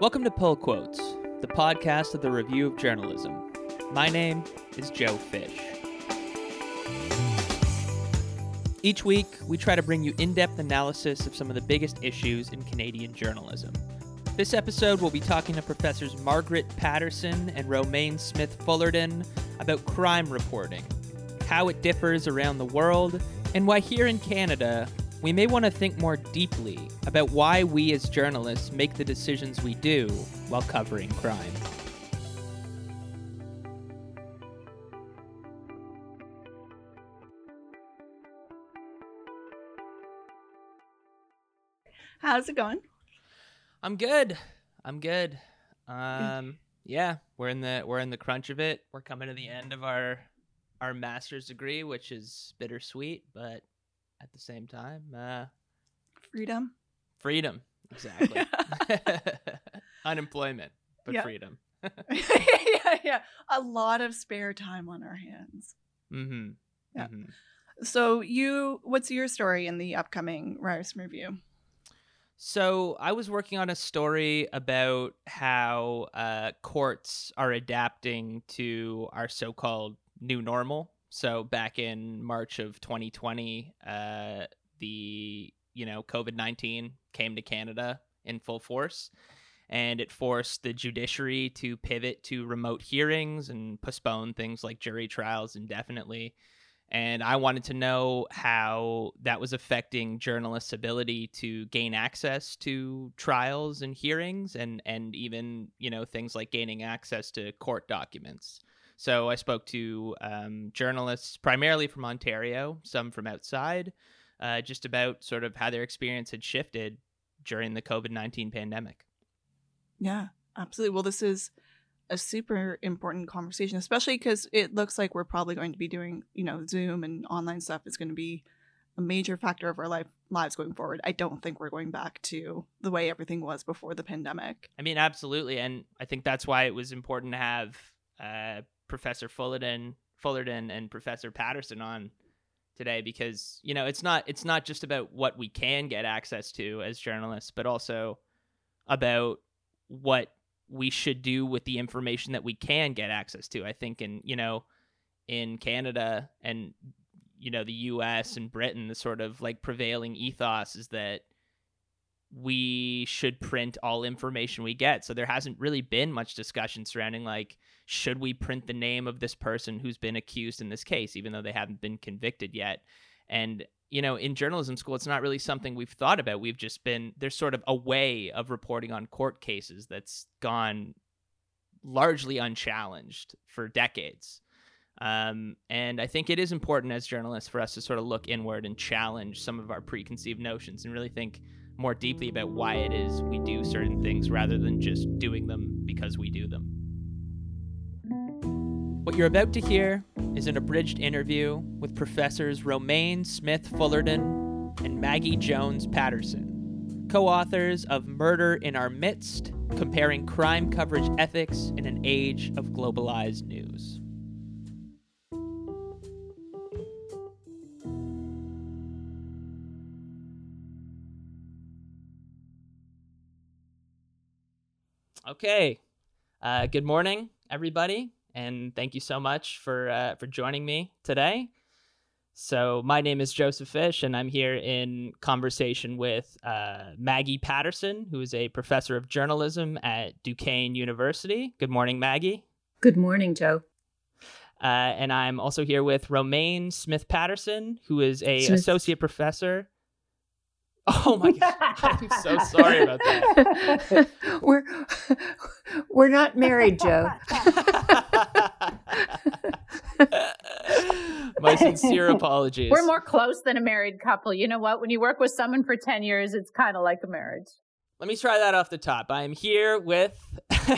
Welcome to Pull Quotes, the podcast of the Review of Journalism. My name is Joe Fish. Each week, we try to bring you in depth analysis of some of the biggest issues in Canadian journalism. This episode, we'll be talking to Professors Margaret Patterson and Romayne Smith Fullerton about crime reporting, how it differs around the world, and why here in Canada, we may want to think more deeply about why we as journalists make the decisions we do while covering crime. How's it going? I'm good. I'm good. Um, yeah, we're in the we're in the crunch of it. We're coming to the end of our our master's degree, which is bittersweet, but at the same time, uh, Freedom. freedom. Exactly. Unemployment, but freedom. yeah, yeah. A lot of spare time on our hands. Mm-hmm. Yeah. hmm So you what's your story in the upcoming Ryerson review? So I was working on a story about how uh, courts are adapting to our so-called new normal. So back in March of 2020, uh, the you know COVID 19 came to Canada in full force, and it forced the judiciary to pivot to remote hearings and postpone things like jury trials indefinitely and I wanted to know how that was affecting journalists' ability to gain access to trials and hearings, and and even you know things like gaining access to court documents. So I spoke to um, journalists primarily from Ontario, some from outside, uh, just about sort of how their experience had shifted during the COVID nineteen pandemic. Yeah, absolutely. Well, this is a super important conversation, especially because it looks like we're probably going to be doing, you know, Zoom and online stuff is going to be a major factor of our life lives going forward. I don't think we're going back to the way everything was before the pandemic. I mean, absolutely, and I think that's why it was important to have uh, Professor Fullerton, Fullerton, and Professor Patterson on today because you know it's not it's not just about what we can get access to as journalists, but also about what we should do with the information that we can get access to. I think in you know in Canada and you know the US and Britain the sort of like prevailing ethos is that we should print all information we get. So there hasn't really been much discussion surrounding like should we print the name of this person who's been accused in this case even though they haven't been convicted yet. And you know, in journalism school it's not really something we've thought about. We've just been there's sort of a way of reporting on court cases that's gone largely unchallenged for decades. Um, and I think it is important as journalists for us to sort of look inward and challenge some of our preconceived notions and really think more deeply about why it is we do certain things rather than just doing them because we do them. What you're about to hear is an abridged interview with professors Romayne Smith Fullerton and Maggie Jones Patterson, co authors of Murder in Our Midst Comparing Crime Coverage Ethics in an Age of Globalized News. Okay. Uh, good morning, everybody, and thank you so much for uh, for joining me today. So, my name is Joseph Fish, and I'm here in conversation with uh, Maggie Patterson, who is a professor of journalism at Duquesne University. Good morning, Maggie. Good morning, Joe. Uh, and I'm also here with Romayne Smith Patterson, who is a Smith. associate professor. Oh my god! I'm so sorry about that. we're we're not married, Joe. My sincere apologies. We're more close than a married couple. You know what? When you work with someone for 10 years, it's kind of like a marriage. Let me try that off the top. I'm here with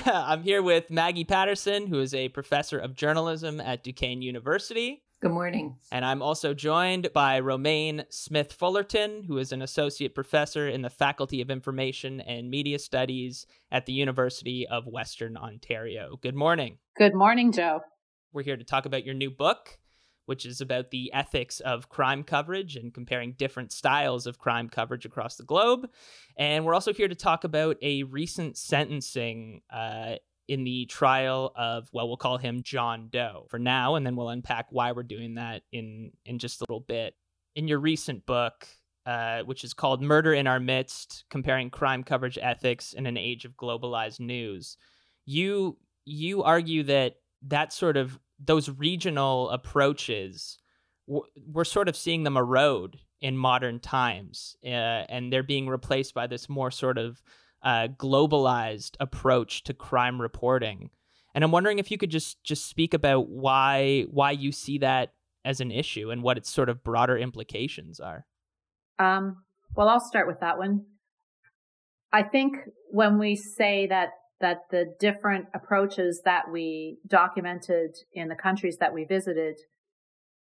I'm here with Maggie Patterson, who is a professor of journalism at Duquesne University. Good morning. And I'm also joined by Romayne Smith Fullerton, who is an associate professor in the Faculty of Information and Media Studies at the University of Western Ontario. Good morning. Good morning, Joe. We're here to talk about your new book, which is about the ethics of crime coverage and comparing different styles of crime coverage across the globe. And we're also here to talk about a recent sentencing uh, in the trial of, well, we'll call him John Doe for now, and then we'll unpack why we're doing that in, in just a little bit. In your recent book, uh, which is called Murder in Our Midst Comparing Crime Coverage Ethics in an Age of Globalized News, you you argue that that sort of those regional approaches we're sort of seeing them erode in modern times uh, and they're being replaced by this more sort of uh, globalized approach to crime reporting. And i'm wondering if you could just just speak about why why you see that as an issue and what its sort of broader implications are. Um, well i'll start with that one. I think when we say that that the different approaches that we documented in the countries that we visited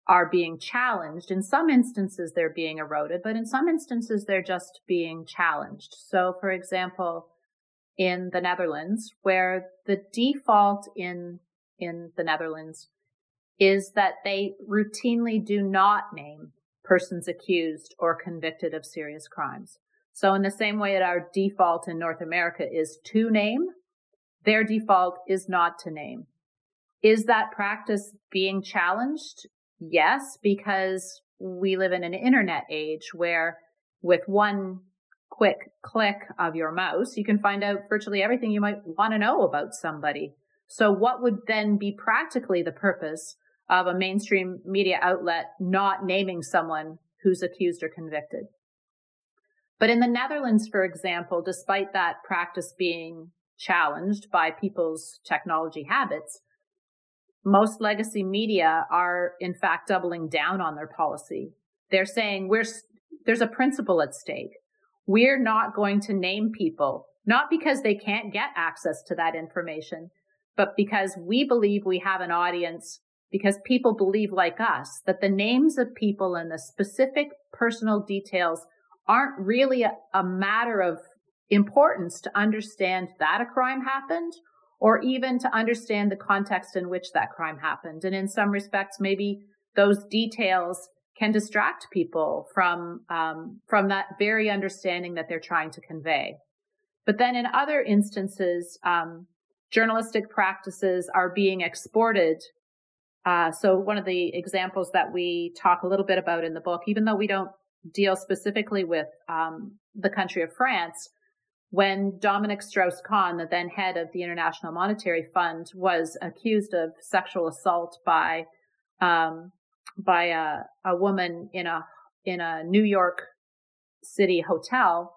are being challenged. In some instances, they're being eroded, but in some instances, they're just being challenged. So, for example, in the Netherlands, where the default in, in the Netherlands is that they routinely do not name persons accused or convicted of serious crimes. So in the same way that our default in North America is to name, their default is not to name. Is that practice being challenged? Yes, because we live in an internet age where with one quick click of your mouse, you can find out virtually everything you might want to know about somebody. So what would then be practically the purpose of a mainstream media outlet not naming someone who's accused or convicted? But in the Netherlands, for example, despite that practice being challenged by people's technology habits, most legacy media are in fact doubling down on their policy. They're saying we're, there's a principle at stake. We're not going to name people, not because they can't get access to that information, but because we believe we have an audience because people believe like us that the names of people and the specific personal details aren't really a, a matter of importance to understand that a crime happened or even to understand the context in which that crime happened. And in some respects, maybe those details can distract people from, um, from that very understanding that they're trying to convey. But then in other instances, um, journalistic practices are being exported. Uh, so one of the examples that we talk a little bit about in the book, even though we don't deal specifically with um, the country of France, when Dominique Strauss Kahn, the then head of the International Monetary Fund, was accused of sexual assault by um, by a, a woman in a in a New York City hotel,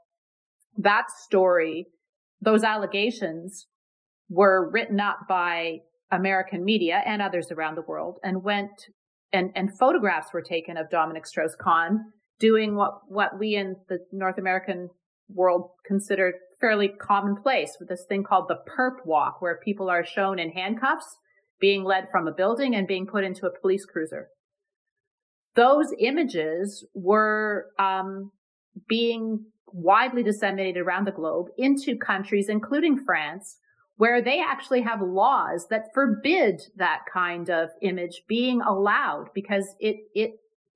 that story, those allegations were written up by American media and others around the world and went and, and photographs were taken of Dominique Strauss Kahn doing what, what we in the North American world considered fairly commonplace with this thing called the perp walk, where people are shown in handcuffs, being led from a building and being put into a police cruiser. Those images were um, being widely disseminated around the globe into countries, including France, where they actually have laws that forbid that kind of image being allowed because it, it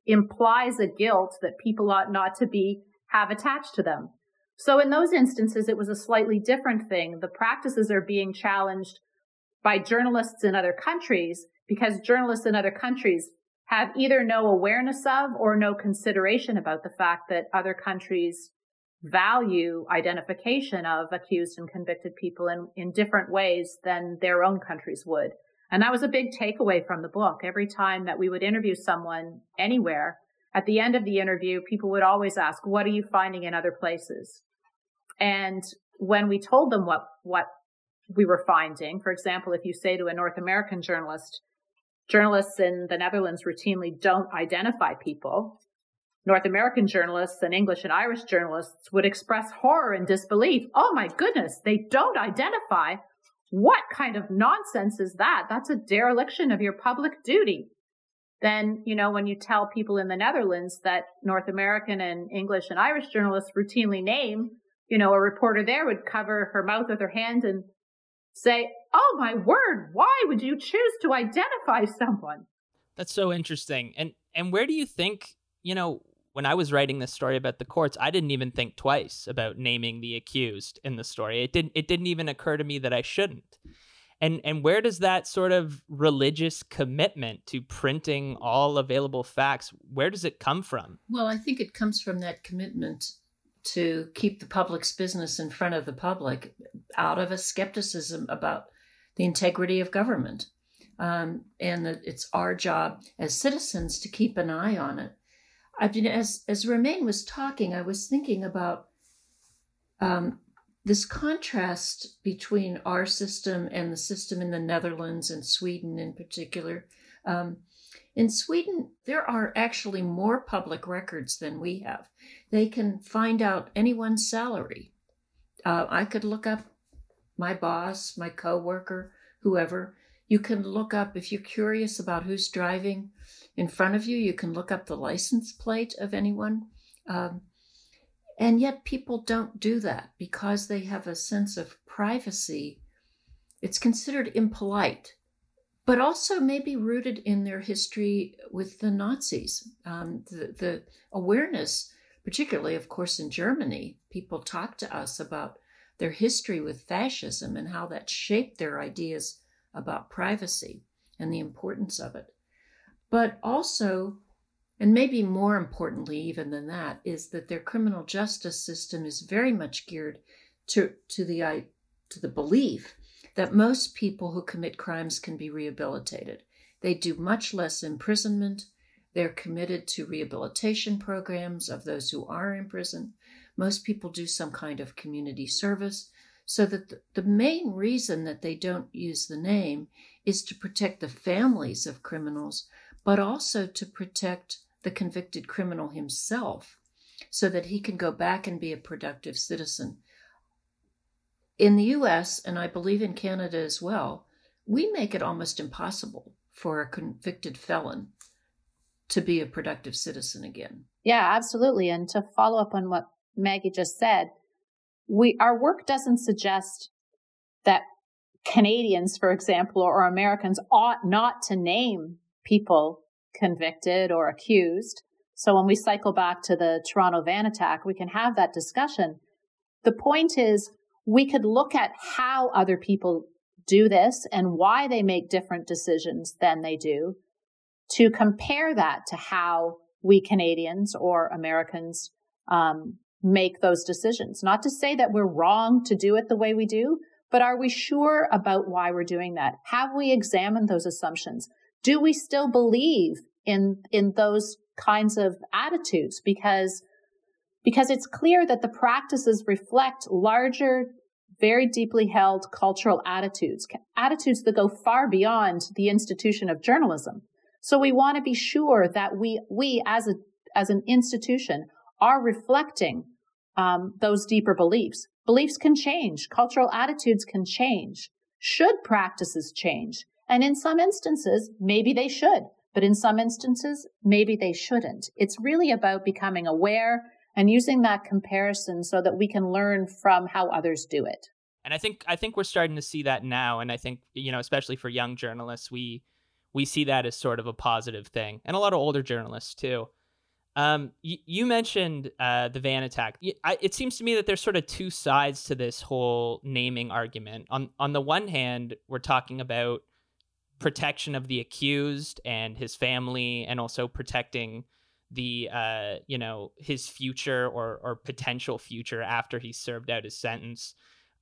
implies a guilt that people ought not to be have attached to them. So in those instances, it was a slightly different thing. The practices are being challenged by journalists in other countries because journalists in other countries have either no awareness of or no consideration about the fact that other countries value identification of accused and convicted people in, in different ways than their own countries would. And that was a big takeaway from the book. Every time that we would interview someone anywhere, at the end of the interview, people would always ask, what are you finding in other places? And when we told them what, what we were finding, for example, if you say to a North American journalist, journalists in the Netherlands routinely don't identify people. North American journalists and English and Irish journalists would express horror and disbelief. Oh my goodness, they don't identify. What kind of nonsense is that? That's a dereliction of your public duty then, you know, when you tell people in the Netherlands that North American and English and Irish journalists routinely name, you know, a reporter there would cover her mouth with her hand and say, Oh my word, why would you choose to identify someone? That's so interesting. And and where do you think, you know, when I was writing this story about the courts, I didn't even think twice about naming the accused in the story. It didn't it didn't even occur to me that I shouldn't. And and where does that sort of religious commitment to printing all available facts, where does it come from? Well, I think it comes from that commitment to keep the public's business in front of the public out of a skepticism about the integrity of government. Um, and that it's our job as citizens to keep an eye on it. I mean, as as Romayne was talking, I was thinking about um, this contrast between our system and the system in the Netherlands and Sweden in particular. Um, in Sweden, there are actually more public records than we have. They can find out anyone's salary. Uh, I could look up my boss, my coworker, whoever. You can look up, if you're curious about who's driving in front of you, you can look up the license plate of anyone. Um, and yet people don't do that because they have a sense of privacy. It's considered impolite but also maybe rooted in their history with the Nazis. Um, the, the awareness, particularly, of course, in Germany, people talk to us about their history with fascism and how that shaped their ideas about privacy and the importance of it. But also, and maybe more importantly even than that, is that their criminal justice system is very much geared to, to the to the belief that most people who commit crimes can be rehabilitated. They do much less imprisonment. They're committed to rehabilitation programs of those who are in prison. Most people do some kind of community service. So that the, the main reason that they don't use the name is to protect the families of criminals, but also to protect the convicted criminal himself so that he can go back and be a productive citizen in the US, and I believe in Canada as well, we make it almost impossible for a convicted felon to be a productive citizen again. Yeah, absolutely. And to follow up on what Maggie just said, we our work doesn't suggest that Canadians, for example, or Americans ought not to name people convicted or accused. So when we cycle back to the Toronto van attack, we can have that discussion. The point is we could look at how other people do this and why they make different decisions than they do to compare that to how we Canadians or Americans um, make those decisions. Not to say that we're wrong to do it the way we do, but are we sure about why we're doing that? Have we examined those assumptions? Do we still believe in in those kinds of attitudes? Because because it's clear that the practices reflect larger, very deeply held cultural attitudes, attitudes that go far beyond the institution of journalism. So we want to be sure that we, we as a, as an institution are reflecting um, those deeper beliefs. Beliefs can change. Cultural attitudes can change. Should practices change? And in some instances, maybe they should, but in some instances, maybe they shouldn't. It's really about becoming aware and using that comparison so that we can learn from how others do it. And I think I think we're starting to see that now and I think you know especially for young journalists we we see that as sort of a positive thing and a lot of older journalists too. Um, you, you mentioned uh, the van attack. I, it seems to me that there's sort of two sides to this whole naming argument. On on the one hand, we're talking about protection of the accused and his family, and also protecting the uh, you know his future or or potential future after he served out his sentence.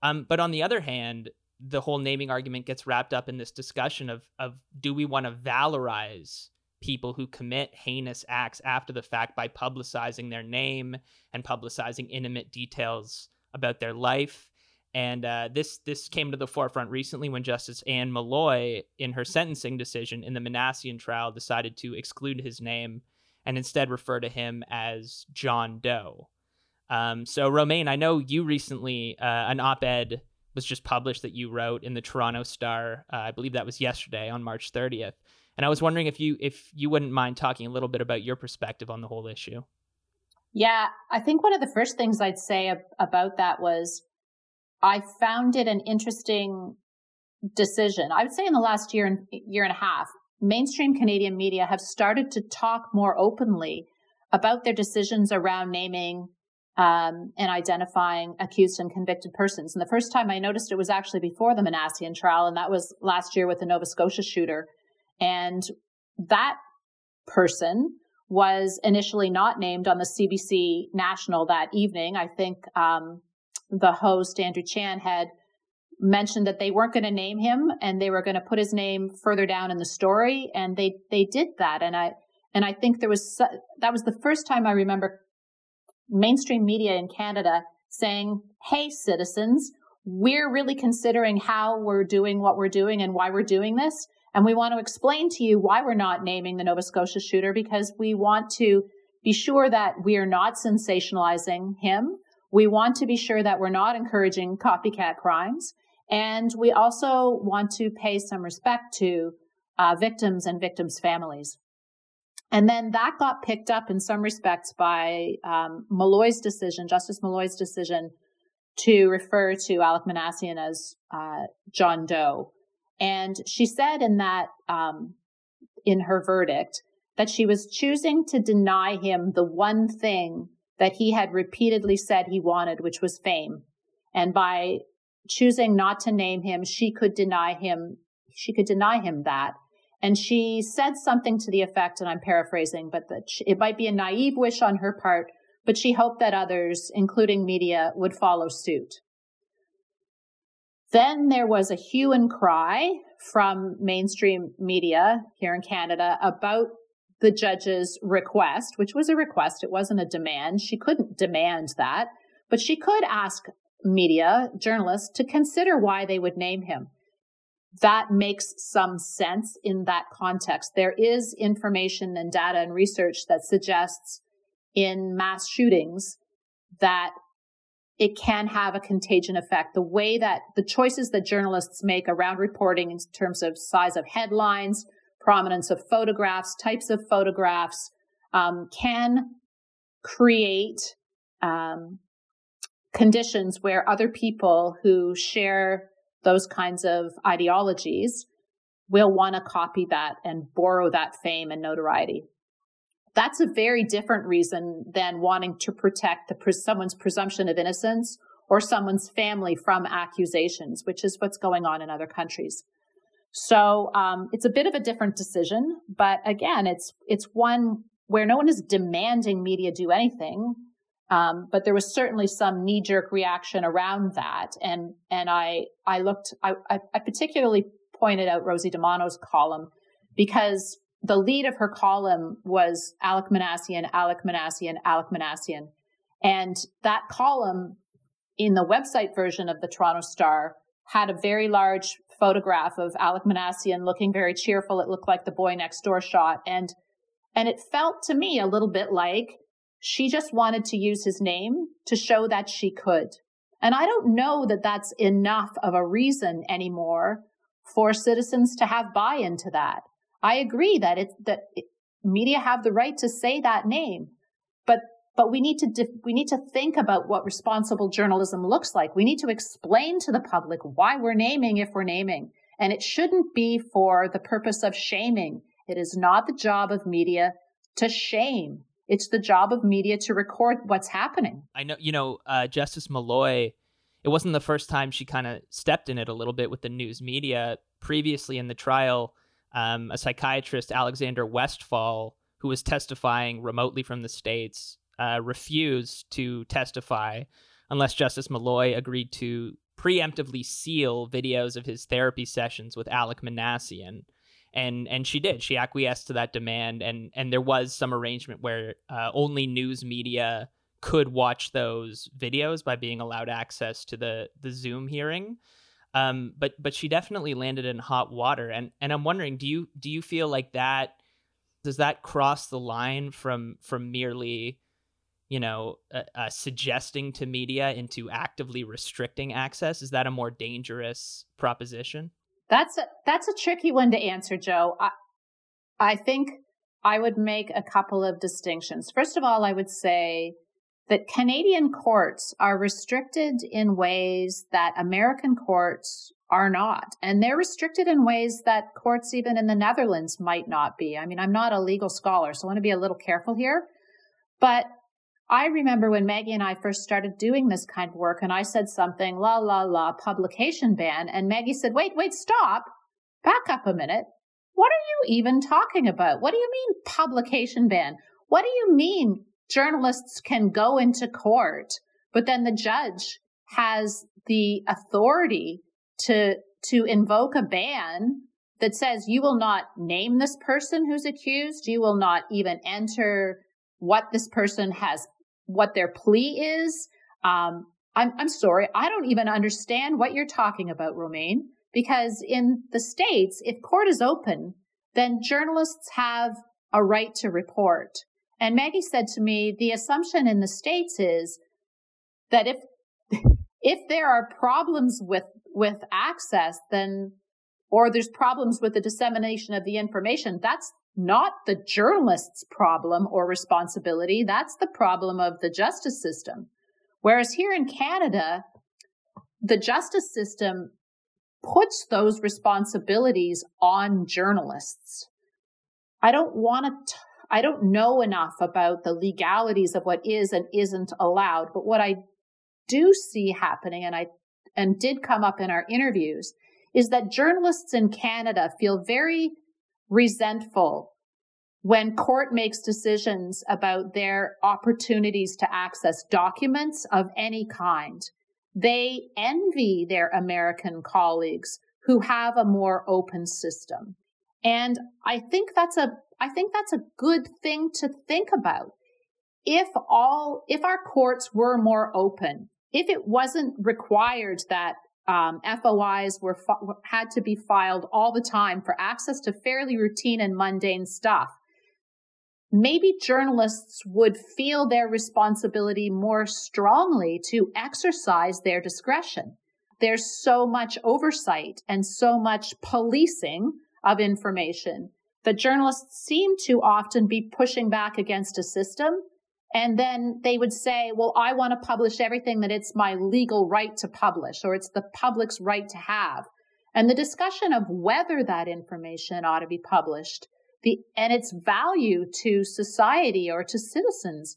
Um, but on the other hand, the whole naming argument gets wrapped up in this discussion of of do we want to valorize people who commit heinous acts after the fact by publicizing their name and publicizing intimate details about their life. And uh, this this came to the forefront recently when Justice Anne Molloy, in her sentencing decision in the Minassian trial, decided to exclude his name and instead refer to him as John Doe. Um, so, Romayne, I know you recently, uh, an op ed was just published that you wrote in the Toronto Star. Uh, I believe that was yesterday on March 30th. And I was wondering if you if you wouldn't mind talking a little bit about your perspective on the whole issue. Yeah, I think one of the first things I'd say ab- about that was I found it an interesting decision. I would say in the last year and year and a half, mainstream Canadian media have started to talk more openly about their decisions around naming um, and identifying accused and convicted persons. And the first time I noticed it was actually before the Minassian trial, and that was last year with the Nova Scotia shooter. And that person was initially not named on the CBC National that evening. I think um, the host, Andrew Chang, had mentioned that they weren't going to name him and they were going to put his name further down in the story. And they, they did that. And I, and I think there was, that was the first time I remember mainstream media in Canada saying, Hey, citizens, we're really considering how we're doing what we're doing and why we're doing this. And we want to explain to you why we're not naming the Nova Scotia shooter because we want to be sure that we are not sensationalizing him. We want to be sure that we're not encouraging copycat crimes. And we also want to pay some respect to uh, victims and victims' families. And then that got picked up in some respects by um, Molloy's decision, Justice Molloy's decision to refer to Alek Minassian as uh, John Doe. And she said in that, um, in her verdict, that she was choosing to deny him the one thing that he had repeatedly said he wanted, which was fame. And by choosing not to name him, she could deny him, she could deny him that. And she said something to the effect, and I'm paraphrasing, but that it might be a naive wish on her part, but she hoped that others, including media, would follow suit. Then there was a hue and cry from mainstream media here in Canada about the judge's request, which was a request. It wasn't a demand. She couldn't demand that, but she could ask media, journalists, to consider why they would name him that makes some sense in that context. There is information and data and research that suggests in mass shootings that it can have a contagion effect. The way that the choices that journalists make around reporting in terms of size of headlines, prominence of photographs, types of photographs, um, can create um, conditions where other people who share those kinds of ideologies will want to copy that and borrow that fame and notoriety. That's a very different reason than wanting to protect the, someone's presumption of innocence or someone's family from accusations, which is what's going on in other countries. So um, it's a bit of a different decision, but again, it's it's one where no one is demanding media do anything. Um, but there was certainly some knee jerk reaction around that. And, and I, I looked, I, I particularly pointed out Rosie DiManno's column because the lead of her column was Alek Minassian, Alek Minassian, Alek Minassian, And that column in the website version of the Toronto Star had a very large photograph of Alek Minassian looking very cheerful. It looked like the boy next door shot. And, and it felt to me a little bit like she just wanted to use his name to show that she could. And I don't know that that's enough of a reason anymore for citizens to have buy into that. I agree that it's that media have the right to say that name, but we need to we need to think about what responsible journalism looks like. We need to explain to the public why we're naming if we're naming, and it shouldn't be for the purpose of shaming. It is not the job of media to shame. It's the job of media to record what's happening. I know, you know, uh, Justice Molloy. it wasn't the first time she kind of stepped in it a little bit with the news media. Previously in the trial, um, a psychiatrist, Alexander Westphal, who was testifying remotely from the States, uh, refused to testify unless Justice Molloy agreed to preemptively seal videos of his therapy sessions with Alek Minassian and and she did. She acquiesced to that demand and and there was some arrangement where uh, only news media could watch those videos by being allowed access to the the zoom hearing. Um, but but she definitely landed in hot water. And and i'm wondering do you do you feel like that does that cross the line from from merely you know uh, uh, suggesting to media into actively restricting access is that a more dangerous proposition that's a, that's a tricky one to answer, Joe. I, I think I would make a couple of distinctions. First of all, I would say that Canadian courts are restricted in ways that American courts are not. And they're restricted in ways that courts, even in the Netherlands, might not be. I mean, I'm not a legal scholar, so I want to be a little careful here. But I remember when Maggie and I first started doing this kind of work, and I said something, la, la, la, publication ban. And Maggie said, wait, wait, stop. Back up a minute. What are you even talking about? What do you mean publication ban? What do you mean journalists can go into court, but then the judge has the authority to, to invoke a ban that says you will not name this person who's accused. You will not even enter what this person has, what their plea is. Um, I'm, I'm sorry. I don't even understand what you're talking about, Romayne, because in the States, if court is open, then journalists have a right to report. And Maggie said to me, the assumption in the States is that if, if there are problems with, with access, then, or there's problems with the dissemination of the information, that's not the journalist's problem or responsibility. That's the problem of the justice system. Whereas here in Canada, the justice system puts those responsibilities on journalists. I don't want to, I don't know enough about the legalities of what is and isn't allowed, but what I do see happening and I, and did come up in our interviews is that journalists in Canada feel very resentful when court makes decisions about their opportunities to access documents of any kind. They envy their American colleagues who have a more open system. And I think that's a, I think that's a good thing to think about. If all, if our courts were more open, if it wasn't required that um, FOIs were had to be filed all the time for access to fairly routine and mundane stuff. Maybe journalists would feel their responsibility more strongly to exercise their discretion. There's so much oversight and so much policing of information that journalists seem to often be pushing back against a system and then they would say, well, I want to publish everything that it's my legal right to publish or it's the public's right to have. And the discussion of whether that information ought to be published the, and its value to society or to citizens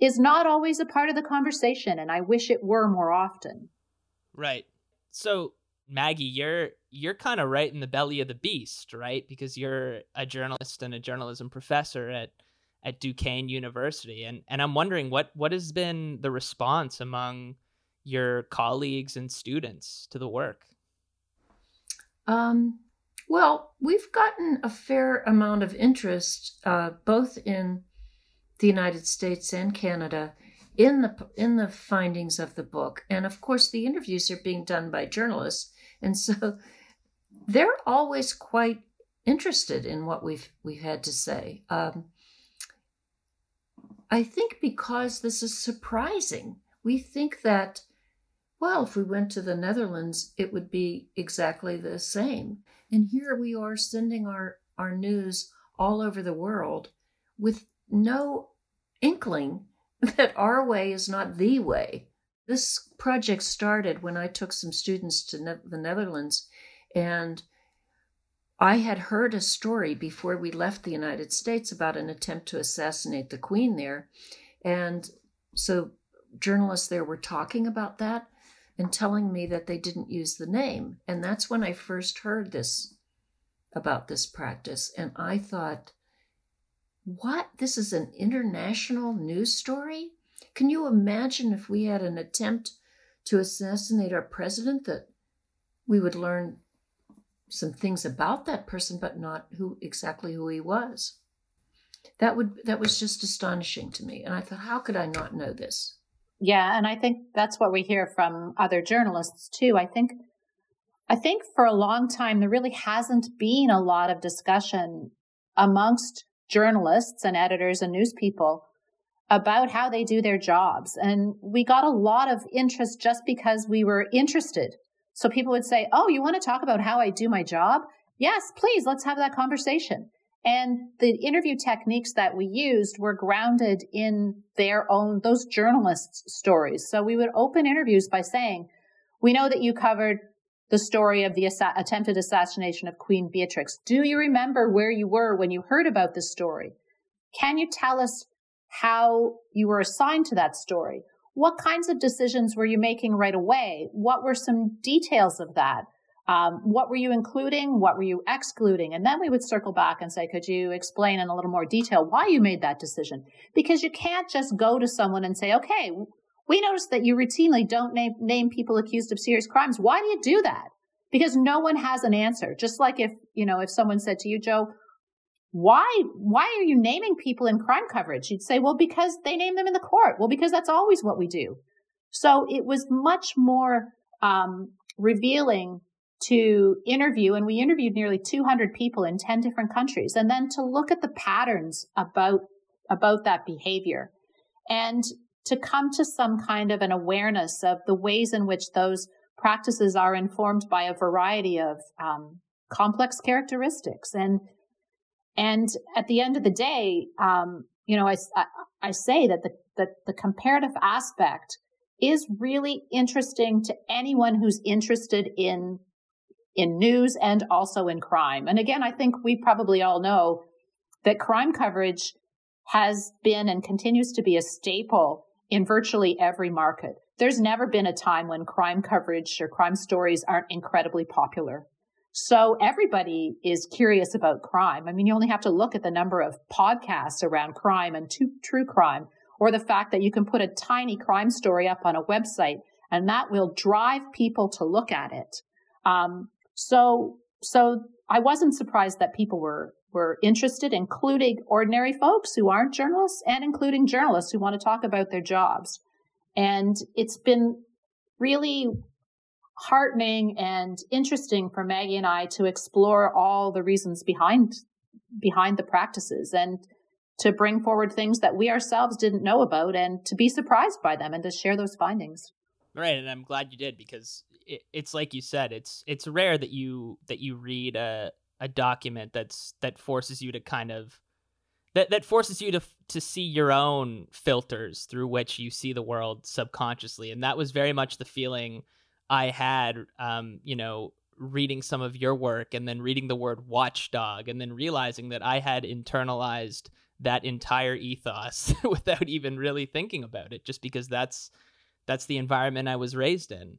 is not always a part of the conversation. And I wish it were more often. Right. So Maggie, you're you're kind of right in the belly of the beast, right? Because you're a journalist and a journalism professor at at Duquesne University. And and I'm wondering what what has been the response among your colleagues and students to the work? Um, well, we've gotten a fair amount of interest, uh, both in the United States and Canada, in the in the findings of the book, and of course, the interviews are being done by journalists, and so they're always quite interested in what we've we've had to say. Um, I think because this is surprising. We think that, well, if we went to the Netherlands, it would be exactly the same. And here we are sending our, our news all over the world with no inkling that our way is not the way. This project started when I took some students to ne- the Netherlands and I had heard a story before we left the United States about an attempt to assassinate the Queen there. And so journalists there were talking about that and telling me that they didn't use the name. And that's when I first heard this about this practice. And I thought, what? This is an international news story? Can you imagine if we had an attempt to assassinate our president that we would learn some things about that person, but not who exactly who he was. That would that was just astonishing to me, and I thought, how could I not know this? Yeah, and I think that's what we hear from other journalists too. I think I think for a long time there really hasn't been a lot of discussion amongst journalists and editors and news people about how they do their jobs. And we got a lot of interest just because we were interested so people would say, Oh, you want to talk about how I do my job? Yes, please, let's have that conversation. And the interview techniques that we used were grounded in their own, those journalists' stories. So we would open interviews by saying, we know that you covered the story of the assa- attempted assassination of Queen Beatrix. Do you remember where you were when you heard about this story? Can you tell us how you were assigned to that story? What kinds of decisions were you making right away? What were some details of that? Um, what were you including? What were you excluding? And then we would circle back and say, could you explain in a little more detail why you made that decision? Because you can't just go to someone and say, okay, we noticed that you routinely don't name, name people accused of serious crimes. Why do you do that? Because no one has an answer. Just like if, you know, if someone said to you, Joe, why, why are you naming people in crime coverage? You'd say, well, because they name them in the court. Well, because that's always what we do. So it was much more, um, revealing to interview, and we interviewed nearly 200 people in 10 different countries, and then to look at the patterns about, about that behavior and to come to some kind of an awareness of the ways in which those practices are informed by a variety of um, complex characteristics. And, and at the end of the day, um, you know, I, I, I say that the, the comparative aspect is really interesting to anyone who's interested in in news and also in crime. And again, I think we probably all know that crime coverage has been and continues to be a staple in virtually every market. There's never been a time when crime coverage or crime stories aren't incredibly popular. So everybody is curious about crime. I mean, you only have to look at the number of podcasts around crime and true crime, or the fact that you can put a tiny crime story up on a website and that will drive people to look at it. Um, so, so I wasn't surprised that people were, were interested, including ordinary folks who aren't journalists and including journalists who want to talk about their jobs. And it's been really heartening and interesting for Maggie and I to explore all the reasons behind, behind the practices and to bring forward things that we ourselves didn't know about and to be surprised by them and to share those findings. Right, and I'm glad you did because it, it's like you said, it's it's rare that you that you read a a document that's that forces you to kind of that that forces you to to see your own filters through which you see the world subconsciously, and that was very much the feeling I had. Um, you know, reading some of your work and then reading the word watchdog and then realizing that I had internalized that entire ethos without even really thinking about it just because that's that's the environment I was raised in.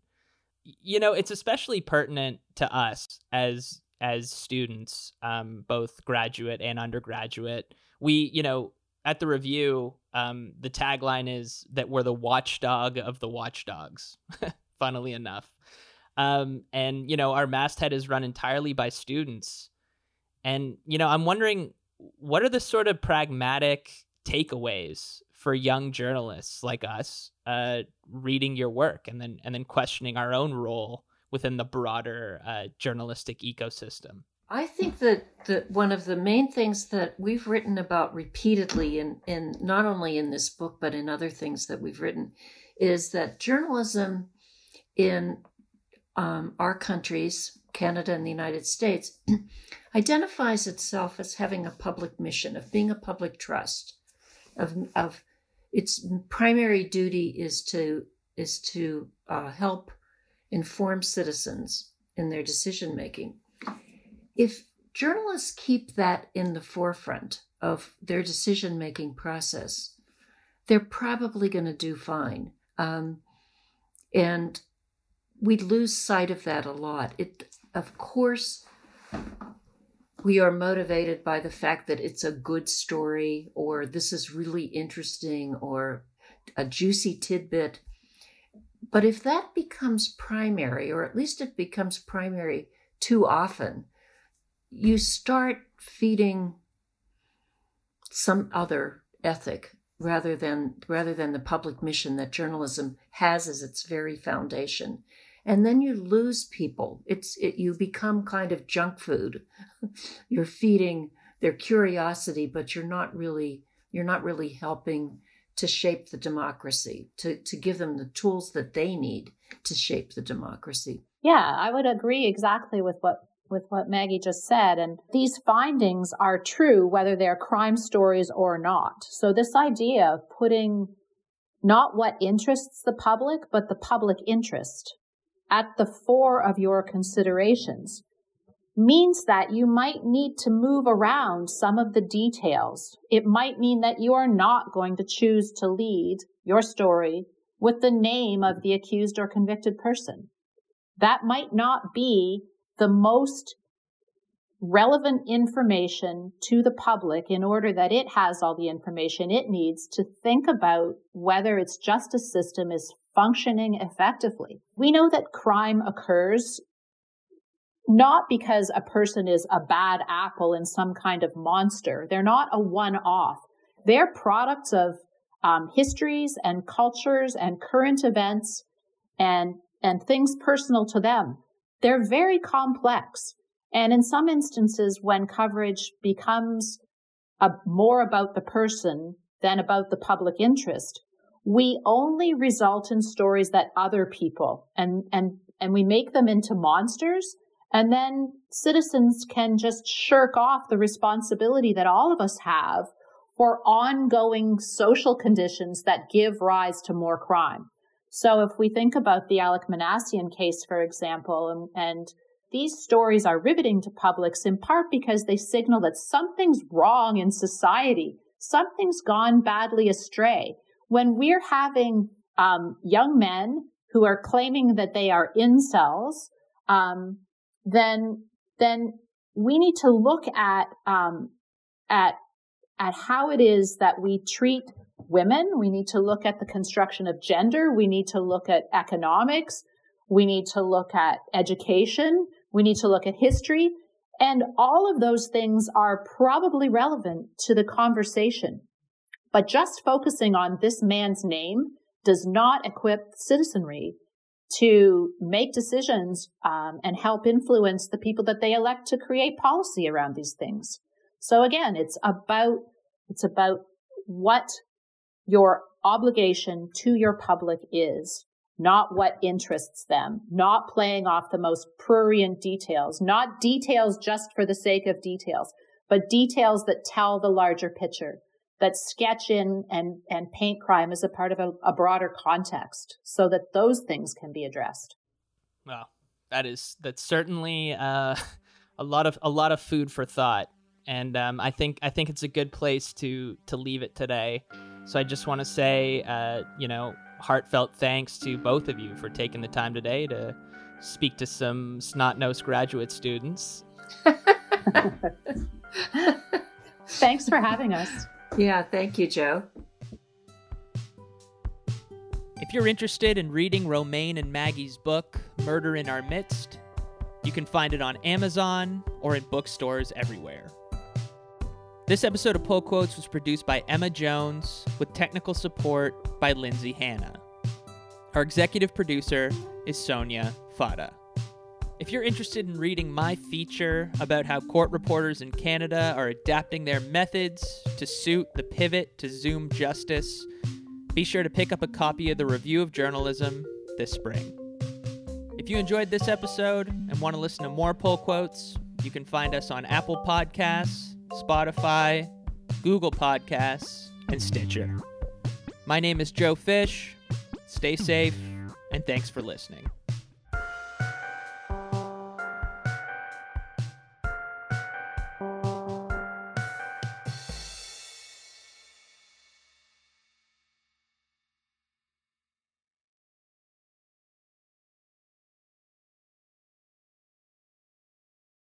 You know, it's especially pertinent to us as as students, um, both graduate and undergraduate. We, you know, at the review, um, the tagline is that we're the watchdog of the watchdogs. funnily enough, um, and you know, our masthead is run entirely by students. And you know, I'm wondering what are the sort of pragmatic takeaways for young journalists like us uh, reading your work and then and then questioning our own role within the broader uh, journalistic ecosystem. I think that, that one of the main things that we've written about repeatedly, in, in not only in this book but in other things that we've written, is that journalism in um, our countries, Canada and the United States, identifies itself as having a public mission of being a public trust, of of its primary duty is to is to uh, help inform citizens in their decision making. If journalists keep that in the forefront of their decision making process, they're probably going to do fine. Um, and we lose sight of that a lot. It, of course, we are motivated by the fact that it's a good story or this is really interesting or a juicy tidbit. But if that becomes primary, or at least it becomes primary too often, you start feeding some other ethic rather than rather than the public mission that journalism has as its very foundation and then you lose people it's it, you become kind of junk food you're feeding their curiosity but you're not really you're not really helping to shape the democracy to to give them the tools that they need to shape the democracy yeah i would agree exactly with what with what Maggie just said. And these findings are true whether they're crime stories or not. So this idea of putting not what interests the public, but the public interest at the fore of your considerations means that you might need to move around some of the details. It might mean that you are not going to choose to lead your story with the name of the accused or convicted person. That might not be the most relevant information to the public in order that it has all the information it needs to think about whether its justice system is functioning effectively. We know that crime occurs not because a person is a bad apple and some kind of monster. They're not a one off. They're products of um, histories and cultures and current events and, and things personal to them. They're very complex. And in some instances, when coverage becomes a, more about the person than about the public interest, we only result in stories that other people and, and, and we make them into monsters and then citizens can just shirk off the responsibility that all of us have for ongoing social conditions that give rise to more crime. So if we think about the Alek Minassian case, for example, and, and these stories are riveting to publics in part because they signal that something's wrong in society. Something's gone badly astray. When we're having um, young men who are claiming that they are incels, um, then then we need to look at um, at at how it is that we treat women. We need to look at the construction of gender. We need to look at economics. We need to look at education. We need to look at history. And all of those things are probably relevant to the conversation. But just focusing on this man's name does not equip citizenry to make decisions um, and help influence the people that they elect to create policy around these things. So again, it's about it's about what your obligation to your public is, not what interests them, not playing off the most prurient details, not details just for the sake of details, but details that tell the larger picture that sketch in and, and paint crime as a part of a, a broader context so that those things can be addressed. Well, that is that's certainly uh, a lot of a lot of food for thought, and um, I think I think it's a good place to to leave it today. So I just want to say, uh, you know, heartfelt thanks to both of you for taking the time today to speak to some snot nosed graduate students. Thanks for having us. Yeah, thank you, Joe. If you're interested in reading Romayne and Maggie's book, Murder in Our Midst, you can find it on Amazon or in bookstores everywhere. This episode of Pull Quotes was produced by Emma Jones with technical support by Lindsay Hanna. Our executive producer is Sonia Fada. If you're interested in reading my feature about how court reporters in Canada are adapting their methods to suit the pivot to Zoom justice, be sure to pick up a copy of the Review of Journalism this spring. If you enjoyed this episode and want to listen to more pull quotes, you can find us on Apple Podcasts, Spotify, Google Podcasts, and Stitcher. My name is Joe Fish. Stay safe, and thanks for listening.